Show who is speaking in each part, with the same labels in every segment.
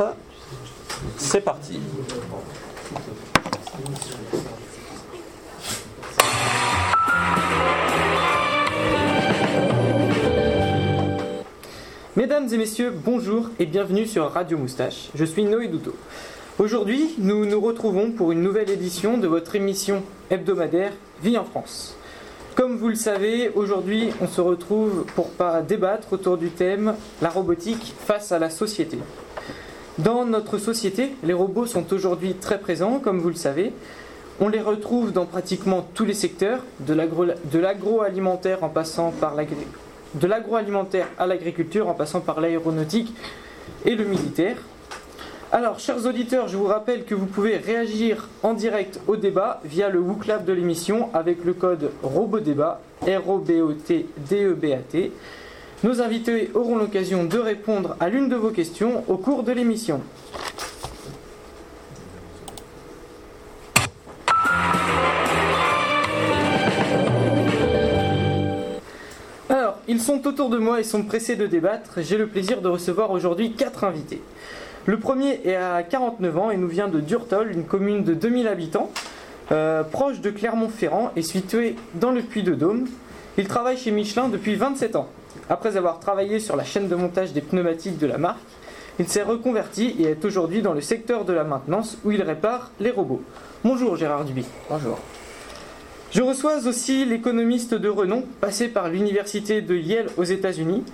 Speaker 1: 4. C'est parti. Mesdames et messieurs, bonjour et bienvenue sur Radio Moustache. Je suis Noé Douto. Aujourd'hui, nous nous retrouvons pour une nouvelle édition de votre émission hebdomadaire Vie en France. Comme vous le savez, aujourd'hui, on se retrouve pour débattre autour du thème La robotique face à la société. Dans notre société, les robots sont aujourd'hui très présents, comme vous le savez. On les retrouve dans pratiquement tous les secteurs, de l'agroalimentaire en passant par de à l'agriculture en passant par l'aéronautique et le militaire. Alors, chers auditeurs, je vous rappelle que vous pouvez réagir en direct au débat via le WooClap de l'émission avec le code ROBODébat, R-O-B-O-T-D-E-B-A-T. Nos invités auront l'occasion de répondre à l'une de vos questions au cours de l'émission. Alors, ils sont autour de moi et sont pressés de débattre. J'ai le plaisir de recevoir aujourd'hui quatre invités. Le premier est à 49 ans et nous vient de Durtol, une commune de 2000 habitants, euh, proche de Clermont-Ferrand et située dans le Puy-de-Dôme. Il travaille chez Michelin depuis 27 ans. Après avoir travaillé sur la chaîne de montage des pneumatiques de la marque, il s'est reconverti et est aujourd'hui dans le secteur de la maintenance où il répare les robots. Bonjour Gérard Duby.
Speaker 2: Bonjour.
Speaker 1: Je reçois aussi l'économiste de renom, passé par l'université de Yale aux États-Unis,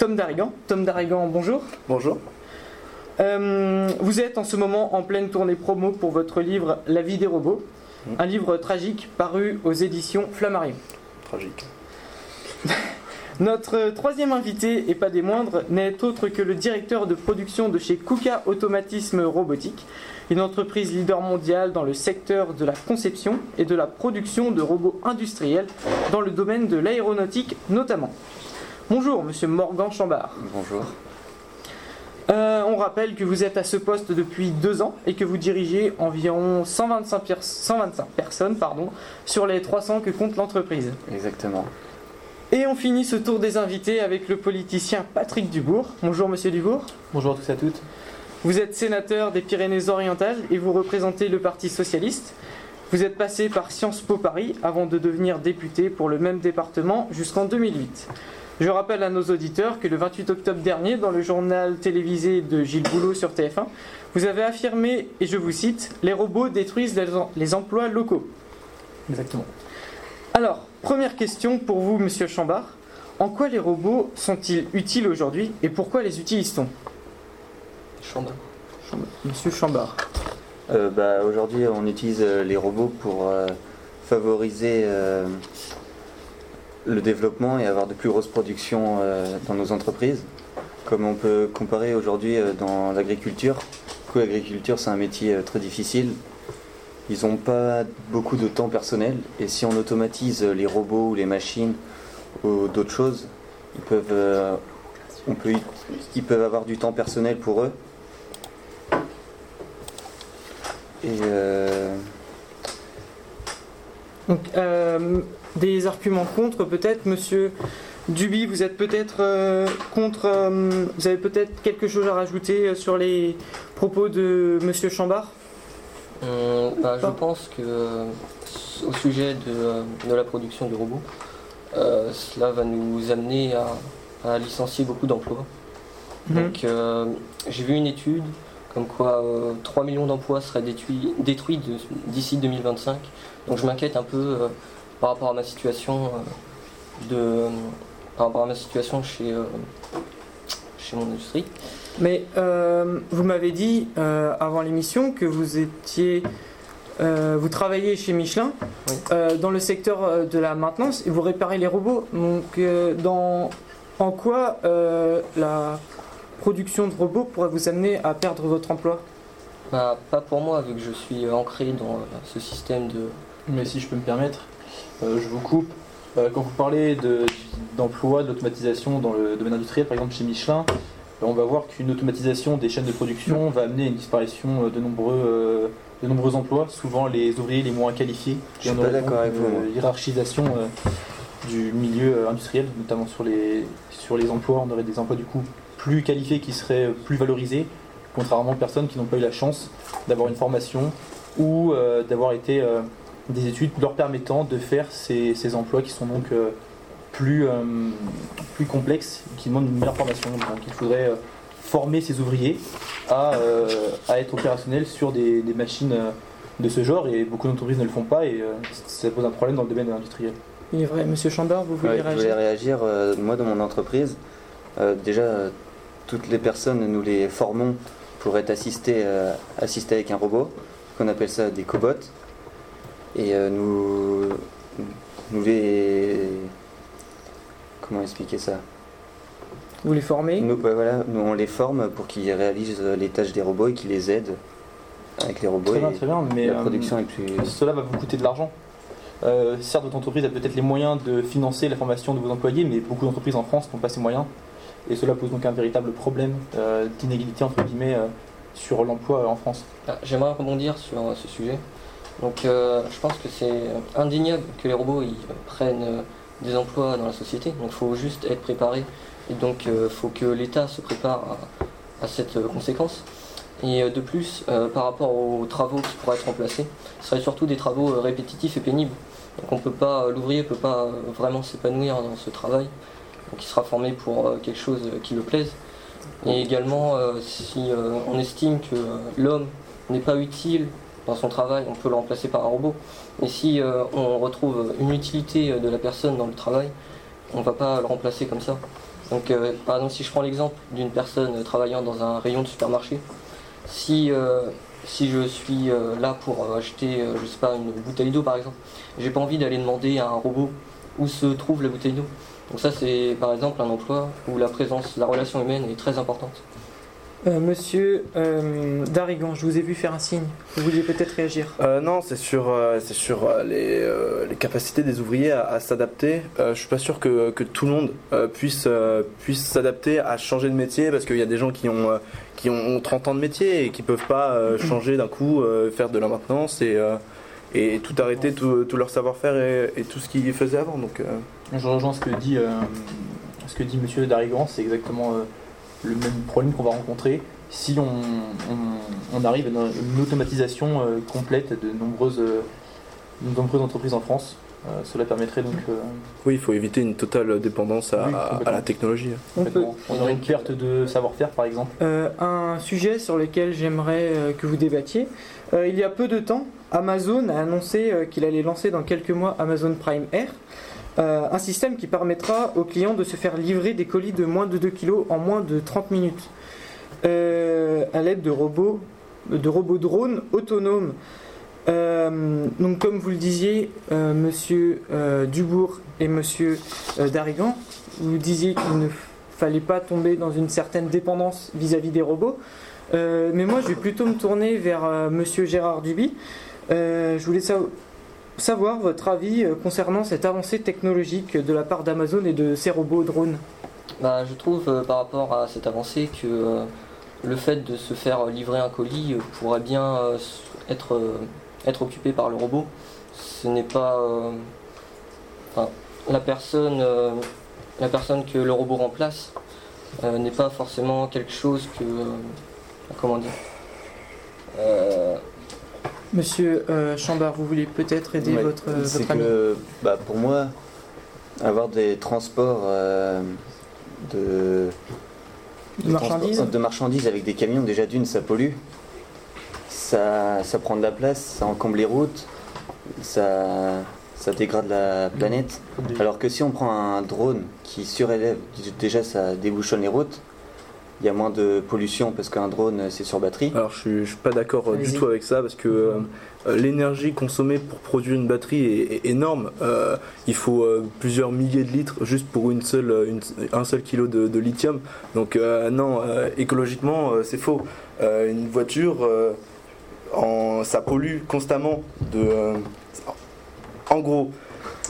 Speaker 1: Tom Darigan. Tom Darigan, bonjour.
Speaker 2: Bonjour.
Speaker 1: Euh, vous êtes en ce moment en pleine tournée promo pour votre livre La vie des robots, mmh. un livre tragique paru aux éditions Flammarion.
Speaker 2: Tragique.
Speaker 1: Notre troisième invité, et pas des moindres, n'est autre que le directeur de production de chez Kuka Automatisme Robotique, une entreprise leader mondiale dans le secteur de la conception et de la production de robots industriels dans le domaine de l'aéronautique notamment. Bonjour, monsieur Morgan Chambard.
Speaker 2: Bonjour.
Speaker 1: Euh, on rappelle que vous êtes à ce poste depuis deux ans et que vous dirigez environ 125, 125 personnes pardon, sur les 300 que compte l'entreprise.
Speaker 2: Exactement.
Speaker 1: Et on finit ce tour des invités avec le politicien Patrick Dubourg. Bonjour Monsieur Dubourg.
Speaker 3: Bonjour à tous et à toutes.
Speaker 1: Vous êtes sénateur des Pyrénées-Orientales et vous représentez le Parti Socialiste. Vous êtes passé par Sciences Po Paris avant de devenir député pour le même département jusqu'en 2008. Je rappelle à nos auditeurs que le 28 octobre dernier, dans le journal télévisé de Gilles Boulot sur TF1, vous avez affirmé, et je vous cite, Les robots détruisent les emplois locaux.
Speaker 3: Exactement.
Speaker 1: Alors, première question pour vous, monsieur Chambard. En quoi les robots sont-ils utiles aujourd'hui et pourquoi les utilise-t-on?
Speaker 2: Chambard.
Speaker 1: Monsieur Chambard.
Speaker 2: Euh, bah, aujourd'hui, on utilise euh, les robots pour euh, favoriser le développement et avoir de plus grosses productions euh, dans nos entreprises. Comme on peut comparer aujourd'hui euh, dans l'agriculture, l'agriculture c'est un métier euh, très difficile. Ils n'ont pas beaucoup de temps personnel et si on automatise les robots ou les machines ou d'autres choses, ils peuvent, on peut, ils peuvent avoir du temps personnel pour eux.
Speaker 1: Et Donc, des arguments contre peut-être, monsieur Duby, vous êtes peut-être euh, contre, euh, vous avez peut-être quelque chose à rajouter euh, sur les propos de monsieur Chambard?
Speaker 4: Bah, Je pense que au sujet de, la production de robots, cela va nous amener à, licencier beaucoup d'emplois. Mhm. Donc j'ai vu une étude comme quoi 3 millions d'emplois seraient détruits, détruits d'ici 2025. Donc je m'inquiète un peu par rapport à ma situation euh, de par rapport à ma situation chez, euh, chez mon industrie.
Speaker 1: Mais euh, vous m'avez dit avant l'émission que vous étiez vous travaillez chez Michelin dans le secteur de la maintenance et vous réparez les robots. Donc, dans, en quoi la production de robots pourrait vous amener à perdre votre emploi?
Speaker 4: Bah, Pas pour moi, vu que je suis ancré dans ce système de.
Speaker 3: Mais si je peux me permettre, euh, je vous coupe. Euh, quand vous parlez d'emploi, de, d'automatisation dans le domaine industriel, par exemple chez Michelin, euh, on va voir qu'une automatisation des chaînes de production va amener à une disparition de nombreux, de nombreux emplois, souvent les ouvriers les moins qualifiés.
Speaker 2: Je suis pas d'accord avec vous.
Speaker 3: hiérarchisation du milieu industriel, notamment sur les, sur les emplois. On aurait des emplois du coup plus qualifiés qui seraient plus valorisés contrairement aux personnes qui n'ont pas eu la chance d'avoir une formation ou euh, d'avoir été euh, des études leur permettant de faire ces, ces emplois qui sont donc euh, plus, euh, plus complexes, qui demandent une meilleure formation. Donc il faudrait euh, former ces ouvriers à, euh, à être opérationnels sur des, des machines euh, de ce genre et beaucoup d'entreprises ne le font pas et euh, ça pose un problème dans le domaine industriel.
Speaker 1: Il est vrai, monsieur Chambard, vous voulez
Speaker 2: Ouais, je
Speaker 1: réagir
Speaker 2: voulais réagir? euh, moi, dans mon entreprise, euh, déjà, euh, toutes les personnes, nous les formons pour être assistés, euh, assistés avec un robot, qu'on appelle ça des cobots. Et euh, nous, nous les. Comment expliquer ça
Speaker 1: Vous les formez?
Speaker 2: Nous, ouais, voilà, nous, on les forme pour qu'ils réalisent euh, les tâches des robots et qu'ils les aident avec les robots.
Speaker 3: Très bien, très bien, mais
Speaker 2: la
Speaker 3: euh,
Speaker 2: production est plus.
Speaker 3: cela va vous coûter de l'argent. Euh, certes, votre entreprise a peut-être les moyens de financer la formation de vos employés, mais beaucoup d'entreprises en France n'ont pas ces moyens. Et cela pose donc un véritable problème euh, d'inégalité entre guillemets euh, sur l'emploi en France.
Speaker 4: Ah, J'aimerais rebondir sur euh, ce sujet. Donc, euh, je pense que c'est indéniable que les robots ils, prennent euh, des emplois dans la société. Donc, il faut juste être préparé. Et donc, il faut que l'État se prépare à, cette euh, conséquence. Et euh, de plus, euh, par rapport aux travaux qui pourraient être remplacés, ce serait surtout des travaux euh, répétitifs et pénibles. Donc, on peut pas, euh, l'ouvrier ne peut pas euh, vraiment s'épanouir dans ce travail. Donc, il sera formé pour euh, quelque chose euh, qui le plaise. Et également, euh, si euh, on estime que euh, l'homme n'est pas utile dans son travail, on peut le remplacer par un robot. Mais si euh, on retrouve une utilité euh, de la personne dans le travail, on ne va pas le remplacer comme ça. Donc, euh, par exemple, si je prends l'exemple d'une personne travaillant dans un rayon de supermarché, si, je suis là pour acheter, je sais pas, une bouteille d'eau par exemple, j'ai pas envie d'aller demander à un robot où se trouve la bouteille d'eau. Donc ça, c'est par exemple un emploi où la présence, la relation humaine est très importante.
Speaker 1: Euh, Monsieur euh, Darigan, je vous ai vu faire un signe. Vous vouliez peut-être réagir.
Speaker 5: Euh, non, c'est sur, euh, c'est sur euh, les, euh, les capacités des ouvriers à, à s'adapter. Euh, je suis pas sûr que, que tout le monde euh, puisse, euh, puisse s'adapter à changer de métier parce qu'il y a des gens qui ont, euh, qui ont 30 ans de métier et qui peuvent pas euh, changer d'un coup, euh, faire de la maintenance et, euh, et tout arrêter, tout, tout leur savoir-faire et, et tout ce qu'ils faisaient avant. Donc, euh,
Speaker 3: Je rejoins ce que dit, euh, ce que dit Monsieur Darigan, c'est exactement euh, le même problème qu'on va rencontrer si on, on- on arrive à une automatisation euh, complète de nombreuses, euh, de nombreuses entreprises en France. Euh, cela permettrait donc euh,
Speaker 5: oui, il faut éviter une totale dépendance à,
Speaker 3: Oui,
Speaker 5: à- la technologie.
Speaker 1: On peut.
Speaker 3: on aurait une perte de savoir-faire par exemple.
Speaker 1: Euh, un sujet sur lequel j'aimerais euh, que vous débattiez. Euh, il y a peu de temps, Amazon a annoncé euh, qu'il allait lancer dans quelques mois Amazon Prime Air, euh, un système qui permettra aux clients de se faire livrer des colis de moins de 2 kg en moins de 30 minutes, euh, à l'aide de robots, de robots drones autonomes. Euh, donc, comme vous le disiez, Monsieur Dubourg et Monsieur Darigan, vous disiez qu'il ne fallait pas tomber dans une certaine dépendance vis-à-vis des robots. Mais moi, je vais plutôt me tourner vers Monsieur Gérard Duby. Je voulais sa- savoir votre avis euh, concernant cette avancée technologique de la part d'Amazon et de ses robots drones.
Speaker 4: Bah, je trouve euh, par rapport à cette avancée que euh, le fait de se faire livrer un colis pourrait bien être, être occupé par le robot. Ce n'est pas la personne la personne que le robot remplace n'est pas forcément quelque chose que comment dire
Speaker 1: Monsieur euh, Chambard, vous voulez peut-être aider
Speaker 2: Ouais,
Speaker 1: votre, euh, votre ami
Speaker 2: que, bah, pour moi, avoir des transports euh, de,
Speaker 1: De marchandises
Speaker 2: transports- de marchandises avec des camions, déjà d'une, ça pollue. Ça, ça prend de la place, ça encombre les routes, ça, ça dégrade la planète. Alors que si on prend un drone qui surélève, déjà ça débouchonne les routes, il y a moins de pollution parce qu'un drone c'est sur batterie.
Speaker 5: Alors je suis, je suis pas d'accord euh, du tout avec ça parce que euh, euh, l'énergie consommée pour produire une batterie est, est énorme. Euh, il faut euh, plusieurs milliers de litres juste pour une seule, euh, une- un seul kilo de, de lithium. Donc euh, non, euh, écologiquement euh, c'est faux. Euh, une voiture, euh, en, ça pollue constamment. De, euh, en gros,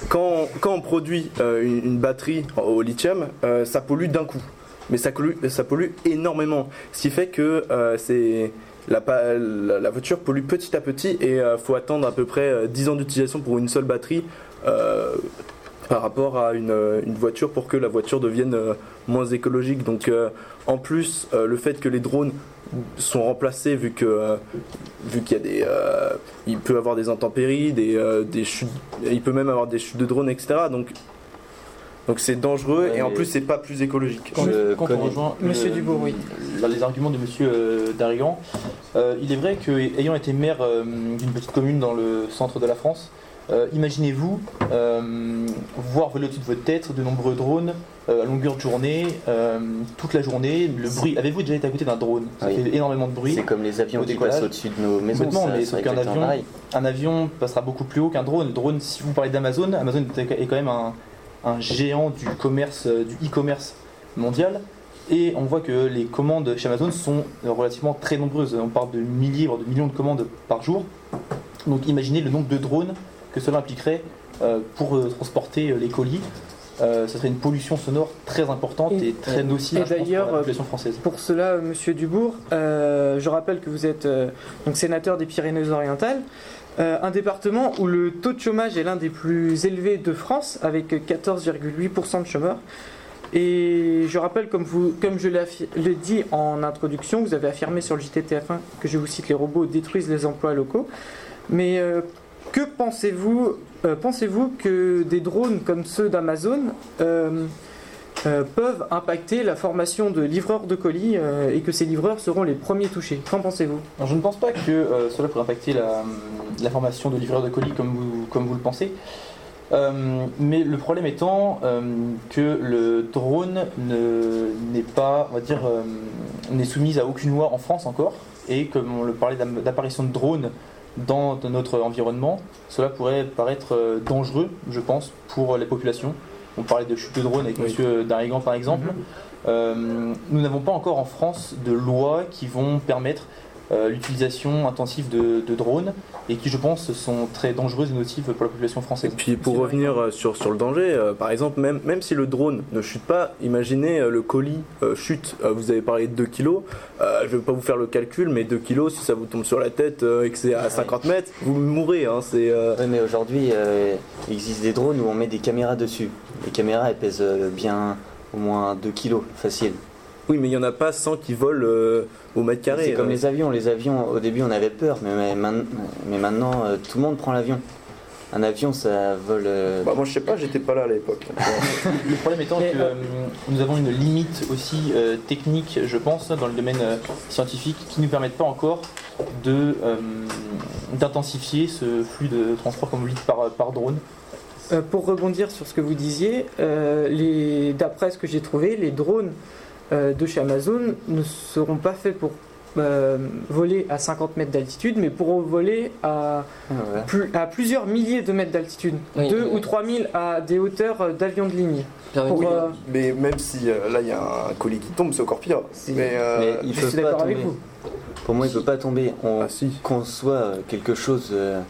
Speaker 5: quand, quand on produit euh, une, une batterie au lithium, euh, ça pollue d'un coup. Mais ça pollue, énormément. Ce qui fait que euh, c'est la, voiture pollue petit à petit et il faut attendre à peu près euh, 10 ans d'utilisation pour une seule batterie euh, par rapport à une, euh, voiture pour que la voiture devienne euh, moins écologique. Donc euh, en plus, euh, le fait que les drones sont remplacés vu que euh, vu qu'il y a des euh, il peut avoir des intempéries, des, euh, des il peut même avoir des chutes de drones, etc. Donc donc c'est dangereux
Speaker 2: Ouais,
Speaker 5: et en
Speaker 2: mais-
Speaker 5: plus c'est pas plus écologique.
Speaker 3: Quand, quand on rejoint le-
Speaker 1: Monsieur Dubourg, oui.
Speaker 3: les arguments de Monsieur euh, Darigan, euh, il est vrai que ayant été maire euh, d'une petite commune dans le centre de la France, euh, imaginez-vous euh, voir voler au-dessus de votre tête de nombreux drones euh, à longueur de journée, euh, toute la journée. Le bruit. Avez-vous déjà été à côté d'un drone? Ça
Speaker 2: Oui.
Speaker 3: fait énormément de bruit.
Speaker 2: C'est comme les avions
Speaker 3: Au
Speaker 2: qui passent au-dessus de nos maisons.
Speaker 3: Mais sauf qu'un
Speaker 2: exactement
Speaker 3: avion,
Speaker 2: pareil.
Speaker 3: un avion passera beaucoup plus haut qu'un drone. Le drone, si vous parlez d'Amazon, Amazon est quand même un, un géant du commerce, euh, du e-commerce mondial. Et on voit que les commandes chez Amazon sont relativement très nombreuses. On parle de milliers, voire de millions de commandes par jour. Donc imaginez le nombre de drones que cela impliquerait euh, pour euh, transporter les colis. Euh, ça serait une pollution sonore très importante et,
Speaker 1: Et-
Speaker 3: très nocive pour la population française.
Speaker 1: Pour cela, Monsieur Dubourg, euh, je rappelle que vous êtes euh, donc sénateur des Pyrénées-Orientales, euh, un département où le taux de chômage est l'un des plus élevés de France, avec 14,8% de chômeurs. Et je rappelle, comme, vous, comme je l'ai dit en introduction, vous avez affirmé sur le JTTF1 que je vous cite les robots détruisent les emplois locaux. Mais euh, que pensez-vous euh, Pensez-vous que des drones comme ceux d'Amazon euh, peuvent impacter la formation de livreurs de colis euh, et que ces livreurs seront les premiers touchés. Qu'en pensez-vous?
Speaker 3: Je ne pense pas que euh, cela pourrait impacter la, formation de livreurs de colis comme vous, le pensez. Mais le problème étant que le drone ne- n'est pas, on va dire, n'est soumise à aucune loi en France encore. Et comme on le parlait d'apparition de drones dans, notre environnement, cela pourrait paraître dangereux, je pense, pour les populations. On parlait de chute de drone avec
Speaker 5: Oui.
Speaker 3: Monsieur Darigan par exemple. Euh, nous n'avons pas encore en France de lois qui vont permettre l'utilisation intensive de, de drones et qui, je pense, sont très dangereuses et nocives pour la population
Speaker 5: Et
Speaker 3: française.
Speaker 5: puis pour revenir euh, sur, sur le danger, euh, par exemple, même, même si le drone ne chute pas, imaginez euh, le colis euh, chute, Euh, vous avez parlé de 2 kilos, Euh, je ne vais pas vous faire le calcul, mais 2 kilos, si ça vous tombe sur la tête euh, et que c'est à 50 mètres, vous mourrez. Hein, c'est, euh,
Speaker 2: Ouais, mais aujourd'hui, euh, il existe des drones où on met des caméras dessus. Les caméras, elles pèsent euh, bien au moins 2 kilos, facile.
Speaker 5: Oui, mais il n'y en a pas 100 qui volent euh, au mètre carré.
Speaker 2: C'est comme
Speaker 5: euh.
Speaker 2: les avions. Les avions, au début, on avait peur, mais, mais man- mais maintenant, euh, tout le monde prend l'avion. Un avion, ça vole. euh,
Speaker 5: Bah, moi je sais pas, j'étais pas là à l'époque.
Speaker 3: Le problème étant
Speaker 1: Mais,
Speaker 3: que nous avons une limite aussi euh, technique, je pense, dans le domaine euh, scientifique, qui ne nous permettent pas encore de euh, d'intensifier ce flux de transport, comme vous le dites, par, par drone.
Speaker 1: Euh, Pour rebondir sur ce que vous disiez, euh, les- d'après ce que j'ai trouvé, les drones de chez Amazon ne seront pas faits pour euh, voler à 50 mètres d'altitude, mais pour voler à,
Speaker 2: ouais.
Speaker 1: plus- à plusieurs milliers de mètres d'altitude,
Speaker 4: Oui,
Speaker 1: 2
Speaker 4: oui.
Speaker 1: ou 3 000 à des hauteurs euh, d'avions de ligne. Euh,
Speaker 5: Mais même si euh, là il y a un colis qui tombe, c'est encore pire. Mais, euh,
Speaker 2: Mais ils
Speaker 1: je suis
Speaker 2: pas
Speaker 1: d'accord
Speaker 2: tomber.
Speaker 1: avec vous.
Speaker 2: Pour moi, il peut pas tomber. On
Speaker 5: Ah si.
Speaker 2: conçoit euh, quelque chose euh,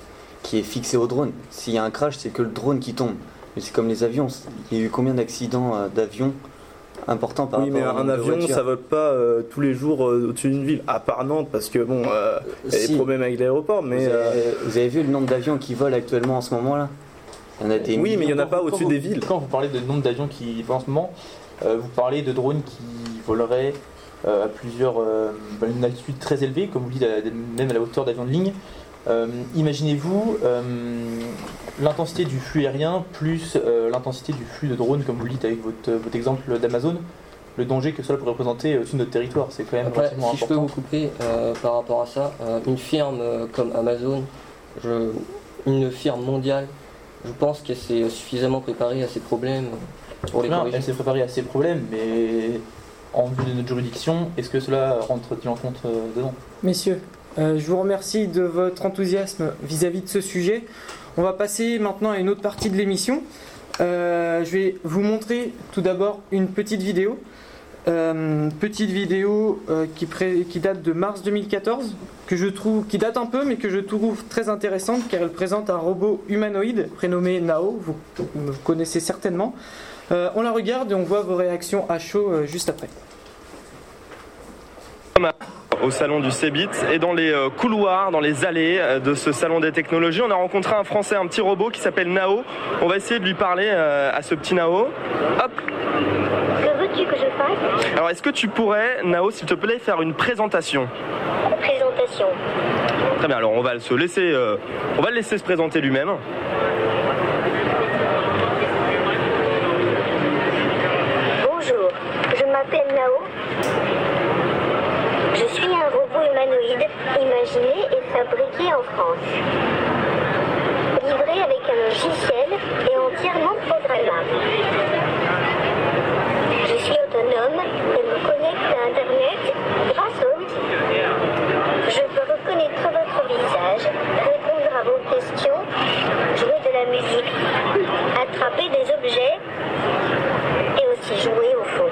Speaker 2: qui est fixé au drone. S'il y a un crash, c'est que le drone qui tombe. Mais c'est comme les avions. Il y a eu combien d'accidents euh, d'avions importants par
Speaker 5: Oui, mais un avion, ça vole pas euh, tous les jours euh, au-dessus d'une ville, à part Nantes, parce que bon, euh, il y a
Speaker 2: Si.
Speaker 5: des problèmes avec l'aéroport, mais.
Speaker 2: vous,
Speaker 5: euh,
Speaker 2: avez, vous avez vu le nombre d'avions qui volent actuellement en ce moment-là? Il y en a des
Speaker 5: Oui, mais il y en a pas au-dessus des villes.
Speaker 3: Quand vous parlez de nombre d'avions qui volent en ce moment, euh, vous parlez de drones qui voleraient euh, à plusieurs, euh, à une altitude très élevée, comme vous dites, à- même à la hauteur d'avions de ligne. Euh, Imaginez-vous euh, l'intensité du flux aérien plus euh, l'intensité du flux de drones, comme vous le dites avec votre, votre exemple d'Amazon, le danger que cela pourrait représenter au-dessus de notre territoire. C'est quand même
Speaker 4: Après,
Speaker 3: relativement
Speaker 4: si je peux
Speaker 3: important.
Speaker 4: vous couper euh, par rapport à ça, euh, une firme euh, comme Amazon, je- une firme mondiale, je pense qu'elle s'est suffisamment préparée à ces problèmes pour les
Speaker 3: Bien, elle s'est préparée à ces problèmes, mais en vue de notre juridiction, est-ce que cela rentre-t-il en compte euh, dedans?
Speaker 1: Messieurs, euh, je vous remercie de votre enthousiasme vis-à-vis de ce sujet. On va passer maintenant à une autre partie de l'émission. Euh, je vais vous montrer tout d'abord une petite vidéo. Euh, petite vidéo qui, date de mars 2014, que je trouve, qui date un peu, mais que je trouve très intéressante car elle présente un robot humanoïde prénommé Nao. Vous, vous connaissez certainement. On la regarde et on voit vos réactions à chaud juste après.
Speaker 6: Au salon du CEBIT et dans les euh, couloirs, dans les allées euh, de ce salon des technologies, on a rencontré un Français, un petit robot qui s'appelle Nao. On va essayer de lui parler euh, à ce petit Nao. Hop
Speaker 7: Que veux-tu que je fasse?
Speaker 6: Alors est-ce que tu pourrais, Nao, s'il te plaît, faire une présentation?
Speaker 7: Présentation.
Speaker 6: Très bien, alors on va se laisser, euh, on va le laisser se présenter lui-même.
Speaker 7: Bonjour, je m'appelle Nao. Je suis un robot humanoïde imaginé et fabriqué en France. Livré avec un logiciel et entièrement programmable. Je suis autonome et me connecte à Internet grâce au outil. Je peux reconnaître votre visage, répondre à vos questions, jouer de la musique, attraper des objets et aussi jouer au fond.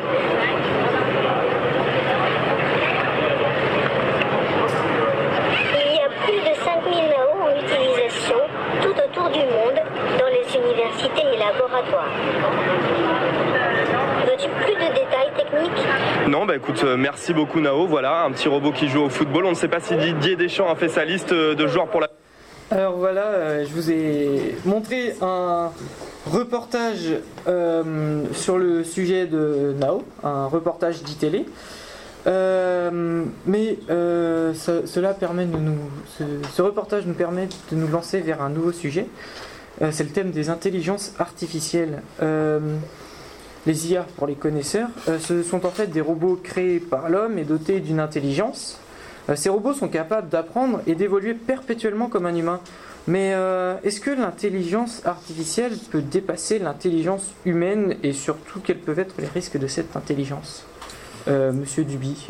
Speaker 7: Il y a plus de 5000 NAO en utilisation tout autour du monde dans les universités et laboratoires. Veux-tu plus de détails techniques
Speaker 6: Non, bah écoute, euh, merci beaucoup Nao. Voilà, un petit robot qui joue au football. On ne sait pas si Didier Deschamps a fait sa liste euh, de joueurs pour la.
Speaker 1: Alors voilà, euh, je vous ai montré un reportage euh, sur le sujet de Nao, un reportage d'ITélé. Euh, mais cela permet de nous, ce, reportage nous permet de nous lancer vers un nouveau sujet. C'est le thème des intelligences artificielles. Les IA pour les connaisseurs, euh, ce sont en fait des robots créés par l'homme et dotés d'une intelligence. Euh, ces robots sont capables d'apprendre et d'évoluer perpétuellement comme un humain. Mais euh, est-ce que l'intelligence artificielle peut dépasser l'intelligence humaine et surtout quels peuvent être les risques de cette intelligence? Monsieur Duby,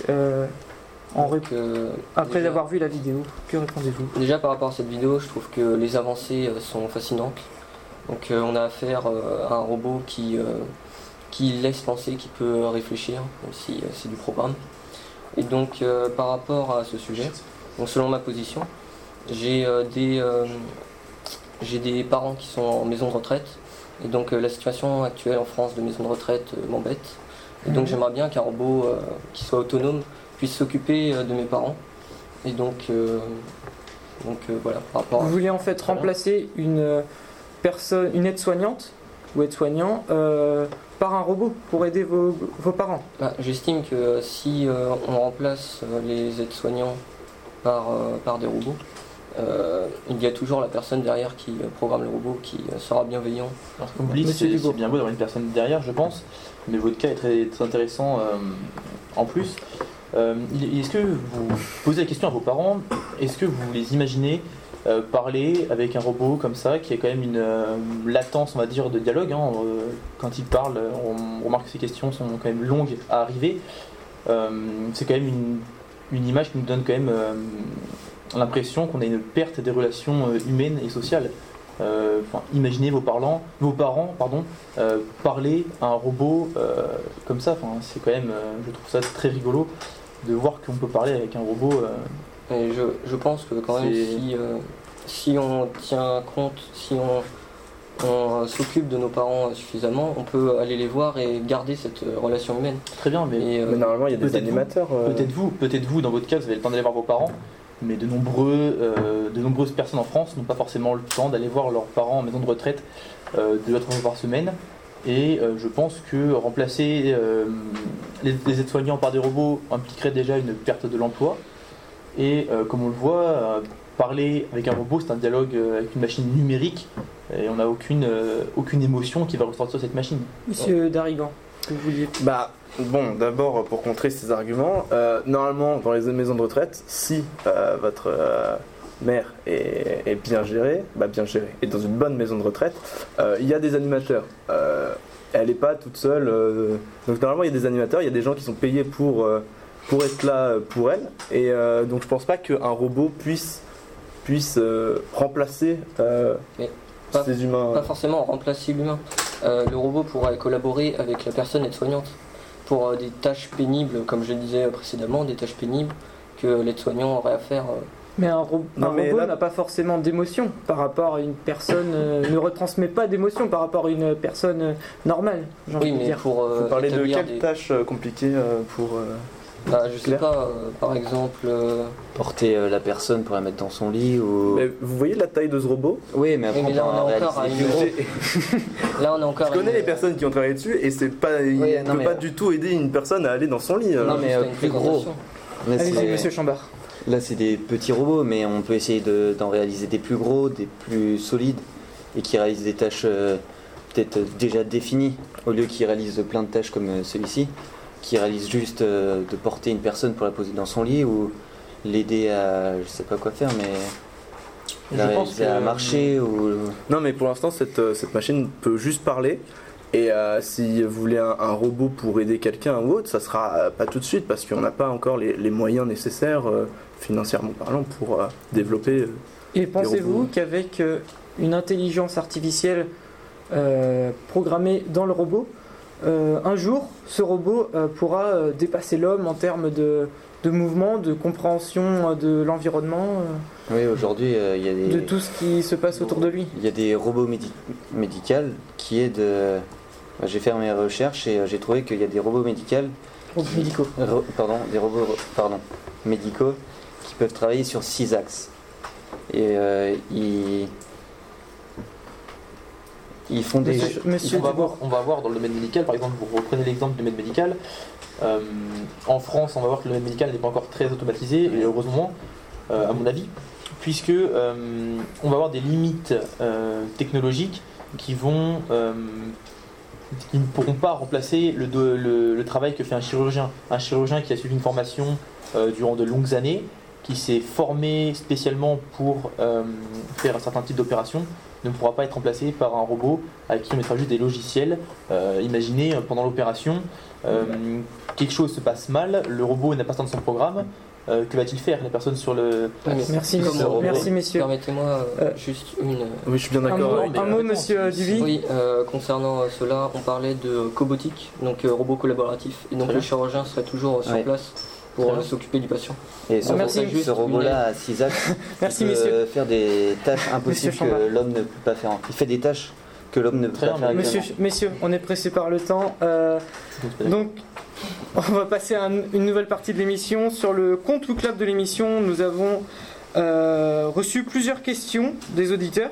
Speaker 1: en
Speaker 4: Donc, euh,
Speaker 1: après
Speaker 4: déjà-
Speaker 1: avoir vu la vidéo, que répondez-vous?
Speaker 4: Déjà par rapport à cette vidéo, je trouve que les avancées sont fascinantes. Donc euh, on a affaire euh, à un robot qui, qui laisse penser, qui peut réfléchir, même si euh, c'est du programme. Et donc euh, par rapport à ce sujet, donc selon ma position, j'ai euh, des, euh, des parents qui sont en maison de retraite. Et donc la situation actuelle en France de maison de retraite m'embête. Et donc j'aimerais bien qu'un robot qui soit autonome puisse s'occuper de mes parents. Et donc, donc voilà, par rapport.
Speaker 1: Vous voulez en fait remplacer une personne, une aide-soignante ou aide-soignant par un robot pour aider vos, vos parents
Speaker 4: Bah, J'estime que euh, si euh, on remplace euh, les aides-soignants par, euh, par des robots, euh, il y a toujours la personne derrière qui programme le robot, qui sera bienveillant.
Speaker 3: C'est bien beau d'avoir une personne derrière, je pense, mais votre cas est très, très intéressant euh, en plus. Euh, Est-ce que vous posez la question à vos parents? Est-ce que vous les imaginez euh, parler avec un robot comme ça, qui a quand même une euh, latence, on va dire, de dialogue hein, euh, Quand il parle, on remarque que ces questions sont quand même longues à arriver. C'est quand même une, image qui nous donne quand même l'impression qu'on a une perte des relations humaines et sociales. Imaginez vos parents, vos parents pardon, parler à un robot comme ça. C'est quand même, je trouve ça très rigolo de voir qu'on peut parler avec un robot.
Speaker 4: Je, je pense que quand même, si, euh, si on tient compte, si on, on, s'occupe de nos parents suffisamment, on peut aller les voir et garder cette euh, relation humaine.
Speaker 3: très bien, mais
Speaker 4: Et, euh,
Speaker 5: Mais normalement, il y a des animateurs. euh,
Speaker 3: peut-être vous, peut-être vous, dans votre cas, vous avez le temps d'aller voir vos parents. Mais de, nombreux, euh, de nombreuses personnes en France n'ont pas forcément le temps d'aller voir leurs parents en maison de retraite euh, deux à trois fois par semaine. Et euh, je pense que remplacer euh, les, les aides-soignants par des robots impliquerait déjà une perte de l'emploi. Et euh, comme on le voit, euh, parler avec un robot, c'est un dialogue euh, avec une machine numérique. Et on n'a aucune, euh, aucune émotion qui va ressortir de cette machine.
Speaker 1: Monsieur Darigan, que vous vouliez
Speaker 5: Bah, bon, d'abord, pour contrer ces arguments, euh, normalement, dans les maisons de retraite, si euh, votre euh, mère est, est bien gérée, bah bien gérée, et dans une bonne maison de retraite, euh, il y a des animateurs. Euh, elle n'est pas toute seule. euh, donc, normalement, il y a des animateurs, il y a des gens qui sont payés pour, euh, pour être là euh, pour elle. Et euh, donc, je pense pas qu'un robot puisse, puisse euh, remplacer euh,
Speaker 4: Mais pas-
Speaker 5: ces humains.
Speaker 4: Pas forcément remplacer l'humain. Euh, le robot pourrait collaborer avec la personne aide-soignante pour euh, des tâches pénibles, comme je le disais précédemment, des tâches pénibles que l'aide-soignant aurait à faire. euh,
Speaker 1: Mais un, ro-
Speaker 5: Non,
Speaker 1: un
Speaker 5: mais
Speaker 1: robot n'a pas forcément d'émotion par rapport à une personne, euh, ne retransmet pas d'émotion par rapport à une personne euh, normale,
Speaker 4: Oui, mais
Speaker 1: dire.
Speaker 4: pour euh,
Speaker 5: Vous parlez de quelles
Speaker 4: des-
Speaker 5: tâches euh, compliquées euh, pour.
Speaker 4: Bah, je sais pas, euh, par exemple, euh,
Speaker 2: Porter euh, la personne pour la mettre dans son lit ou.
Speaker 5: Mais vous voyez la taille de ce robot?
Speaker 2: Oui, mais après
Speaker 4: mais
Speaker 2: on
Speaker 4: là, on
Speaker 2: en
Speaker 4: est encore à une là on est encore.
Speaker 5: Je connais
Speaker 4: une-
Speaker 5: les personnes qui ont travaillé dessus et c'est pas, il
Speaker 2: Oui,
Speaker 5: ne peut
Speaker 2: mais-
Speaker 5: pas du tout aider une personne à aller dans son lit.
Speaker 2: Non, mais, euh, plus gros. Là,
Speaker 1: Allez-y,
Speaker 2: c'est-
Speaker 1: monsieur Chambard.
Speaker 2: Là, c'est des petits robots, mais on peut essayer de- d'en réaliser des plus gros, des plus solides, et qui réalisent des tâches euh, peut-être déjà définies, au lieu qu'ils réalisent plein de tâches comme celui-ci, qui réalisent juste euh, de porter une personne pour la poser dans son lit, ou l'aider à, je sais pas quoi faire, mais
Speaker 3: Je
Speaker 2: la
Speaker 3: pense
Speaker 2: à marcher, ou...
Speaker 5: Non, mais pour l'instant, cette, euh, cette machine peut juste parler. Et euh, si vous voulez un, un robot pour aider quelqu'un ou autre, ça sera euh, pas tout de suite parce qu'on n'a pas encore les, les moyens nécessaires, euh, financièrement parlant, pour euh, développer. euh,
Speaker 1: Et pensez-vous qu'avec euh, une intelligence artificielle euh, programmée dans le robot, euh, un jour, ce robot euh, pourra euh, dépasser l'homme en termes de, de mouvement, de compréhension de l'environnement,
Speaker 2: Oui, aujourd'hui, il y a des...
Speaker 1: de tout ce qui se passe autour de lui
Speaker 2: Il y a des robots médi- médicaux qui aident. J'ai fait mes recherches et j'ai trouvé qu'il y a des robots médicaux,
Speaker 1: Robots médicaux.
Speaker 2: ro- pardon, des robots pardon, médicaux qui peuvent travailler sur six axes. Et ils, ils font des.
Speaker 1: Monsieur, monsieur
Speaker 3: on, va voir, on va voir dans le domaine médical, par exemple, vous reprenez l'exemple du domaine médical. euh, en France, on va voir que le domaine médical n'est pas encore très automatisé, et heureusement, euh, à mon avis, puisque euh, on va avoir des limites euh, technologiques qui vont. euh, qui ne pourront pas remplacer le, do- le- le travail que fait un chirurgien. Un chirurgien qui a suivi une formation euh, durant de longues années, qui s'est formé spécialement pour euh, faire un certain type d'opération, ne pourra pas être remplacé par un robot à qui on mettra juste des logiciels. Euh, imaginez euh, pendant l'opération, euh, quelque chose se passe mal, le robot n'a pas atteint son programme. euh, que va-t-il faire? La personne sur le.
Speaker 1: Merci,
Speaker 4: comme
Speaker 1: monsieur.
Speaker 4: le
Speaker 1: Merci, messieurs.
Speaker 4: Permettez-moi euh,
Speaker 1: Euh,
Speaker 4: juste une.
Speaker 5: Oui, je suis bien
Speaker 1: Un
Speaker 5: d'accord.
Speaker 1: un mot, monsieur
Speaker 3: si-
Speaker 1: Duby.
Speaker 4: Oui, euh, concernant euh, cela, on parlait de cobotique, donc euh, robot collaboratif, et donc le chirurgien serait toujours euh, sur
Speaker 2: Ouais.
Speaker 4: place pour s'occuper du patient.
Speaker 2: Et ce,
Speaker 1: Ah, merci.
Speaker 2: robot- ce robot-là à six axes,
Speaker 1: Merci,
Speaker 2: peut
Speaker 1: messieurs.
Speaker 2: faire des tâches impossibles que l'homme ne peut pas faire. Il fait des tâches que l'homme ne peut
Speaker 3: Très
Speaker 2: pas
Speaker 3: bien,
Speaker 2: faire.
Speaker 1: Monsieur,
Speaker 2: actuellement.
Speaker 1: messieurs, on est pressé par le temps. euh, donc, on va passer à un- une nouvelle partie de l'émission. Sur le compte ou club de l'émission, nous avons euh, reçu plusieurs questions des auditeurs.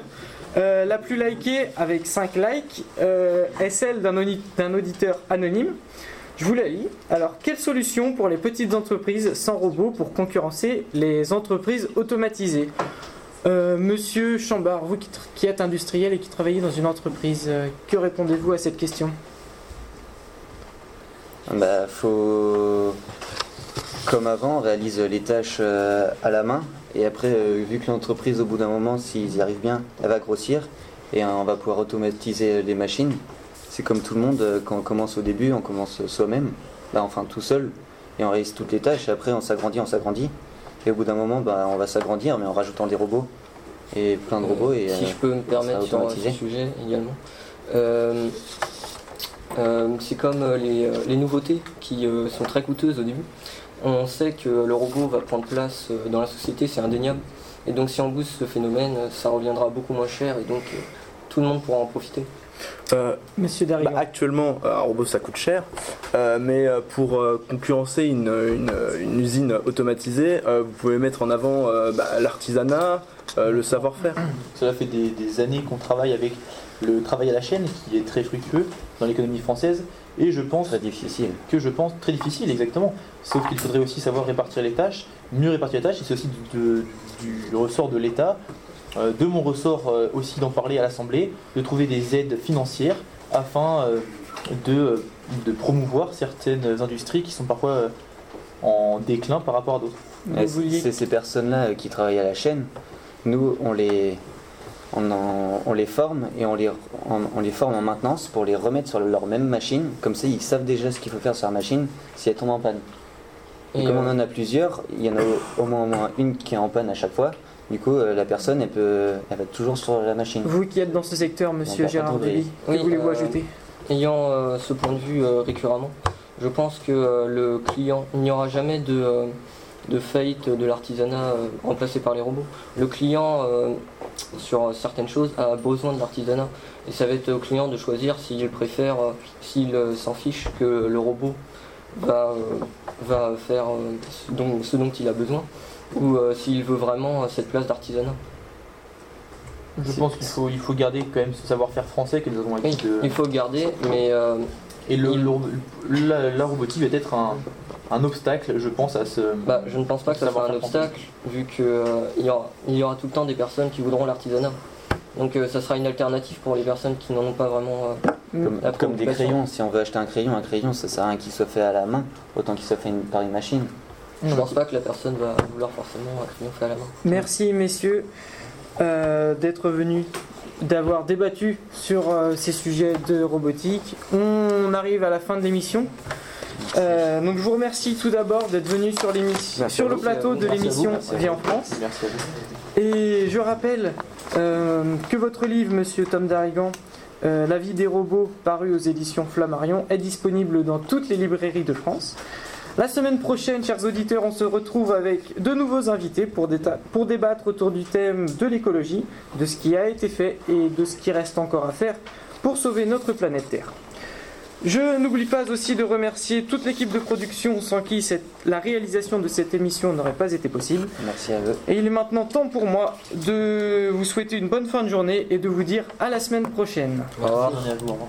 Speaker 1: Euh, la plus likée, avec 5 likes, euh, est celle d'un auditeur anonyme. Je vous la lis. Alors, quelle solution pour les petites entreprises sans robots pour concurrencer les entreprises automatisées Euh, Monsieur Chambard, vous qui, qui êtes industriel et qui travaillez dans une entreprise, euh, que répondez-vous à cette question?
Speaker 2: Bah, faut, comme avant, on réalise les tâches euh, à la main. Et après, euh, vu que l'entreprise, au bout d'un moment, s'ils y arrivent bien, elle va grossir. Et euh, on va pouvoir automatiser les machines. C'est comme tout le monde, euh, quand on commence au début, on commence soi-même. Là, enfin, tout seul. Et on réalise toutes les tâches. Et après, on s'agrandit, on s'agrandit. Et au bout d'un moment, bah, on va s'agrandir, mais en rajoutant des robots. Et plein de robots. Et,
Speaker 4: si
Speaker 2: euh,
Speaker 4: je peux me permettre sur ce sujet également. Euh, euh, c'est comme les, les nouveautés qui sont très coûteuses au début. On sait que le robot va prendre place dans la société, c'est indéniable. Et donc si on booste ce phénomène, ça reviendra beaucoup moins cher et donc tout le monde pourra en profiter.
Speaker 5: Euh,
Speaker 1: Monsieur
Speaker 5: bah, actuellement, euh, un robot ça coûte cher, euh, mais euh, pour euh, concurrencer une, une- une usine automatisée, euh, vous pouvez mettre en avant euh, bah, l'artisanat, euh, le savoir-faire.
Speaker 3: Cela fait des, des années qu'on travaille avec le travail à la chaîne, qui est très fructueux dans l'économie française, et je pense
Speaker 2: très difficile.
Speaker 3: que je pense très difficile exactement. Sauf qu'il faudrait aussi savoir répartir les tâches, mieux répartir les tâches, et c'est aussi du ressort de l'État, de mon ressort euh, aussi d'en parler à l'Assemblée, de trouver des aides financières afin euh, de, de promouvoir certaines industries qui sont parfois euh, en déclin par rapport à d'autres.
Speaker 2: C'est ces personnes-là euh, qui travaillent à la chaîne. Nous, on les, on, en- on les forme et on les, on, on les forme en maintenance pour les remettre sur leur même machine. Comme ça, ils savent déjà ce qu'il faut faire sur leur machine si elle tombe en panne. Et,
Speaker 4: Et,
Speaker 2: comme
Speaker 4: euh,
Speaker 2: on en a plusieurs, il y en a au, au moins, au moins une qui est en panne à chaque fois. Du coup, euh, la personne, elle, peut, elle va être toujours sur la machine.
Speaker 1: Vous qui êtes dans ce secteur, monsieur
Speaker 2: On va
Speaker 1: Gérard. Duby, que
Speaker 4: Oui,
Speaker 1: voulez-vous
Speaker 4: euh,
Speaker 1: ajouter?
Speaker 4: Ayant euh, ce point de vue euh, récurremment, je pense que euh, le client, il n'y aura jamais de, de faillite de l'artisanat euh, remplacé par les robots. Le client, euh, sur certaines choses, a besoin de l'artisanat. Et ça va être au client de choisir s'il préfère, euh, s'il euh, s'en fiche que le robot va, euh, va faire euh, ce dont, ce dont il a besoin ou euh, s'il veut vraiment euh, cette place d'artisanat.
Speaker 3: Je pense qu'il faut, il faut garder quand même ce savoir-faire français que nous avons acquis. de-
Speaker 4: Il faut garder, mais euh,
Speaker 3: Et le,
Speaker 4: il-
Speaker 3: le- la, la robotique va être un, un obstacle, je pense, à ce.
Speaker 4: bah, je ne pense pas que ça soit un obstacle, vu qu'il y, aura, il y aura tout le temps des personnes qui voudront l'artisanat. Donc euh, ça sera une alternative pour les personnes qui n'en ont pas vraiment. euh,
Speaker 2: Comme,
Speaker 4: La
Speaker 2: comme des crayons, si on veut acheter un crayon, un crayon ça sert à rien qu'il soit fait à la main, autant qu'il soit fait une- par une machine.
Speaker 4: Je pense pas que la personne va vouloir forcément un crayon fait à la main.
Speaker 1: Merci messieurs euh, d'être venus, d'avoir débattu sur euh, ces sujets de robotique. On arrive à la fin de l'émission. Euh, donc je vous remercie tout d'abord d'être venus sur, l'émission- sur le plateau de l'émission Vie
Speaker 3: vous.
Speaker 1: en France.
Speaker 3: Merci à vous.
Speaker 1: Et je rappelle euh, que votre livre, Monsieur Tom Darigan, euh, La vie des robots, paru aux éditions Flammarion, est disponible dans toutes les librairies de France. La semaine prochaine, chers auditeurs, on se retrouve avec de nouveaux invités pour, déta- pour débattre autour du thème de l'écologie, de ce qui a été fait et de ce qui reste encore à faire pour sauver notre planète Terre. Je n'oublie pas aussi de remercier toute l'équipe de production sans qui cette- la réalisation de cette émission n'aurait pas été possible.
Speaker 2: Merci à eux.
Speaker 1: Et il est maintenant temps pour moi de vous souhaiter une bonne fin de journée et de vous dire à la semaine prochaine.
Speaker 4: Au revoir.
Speaker 3: Au revoir.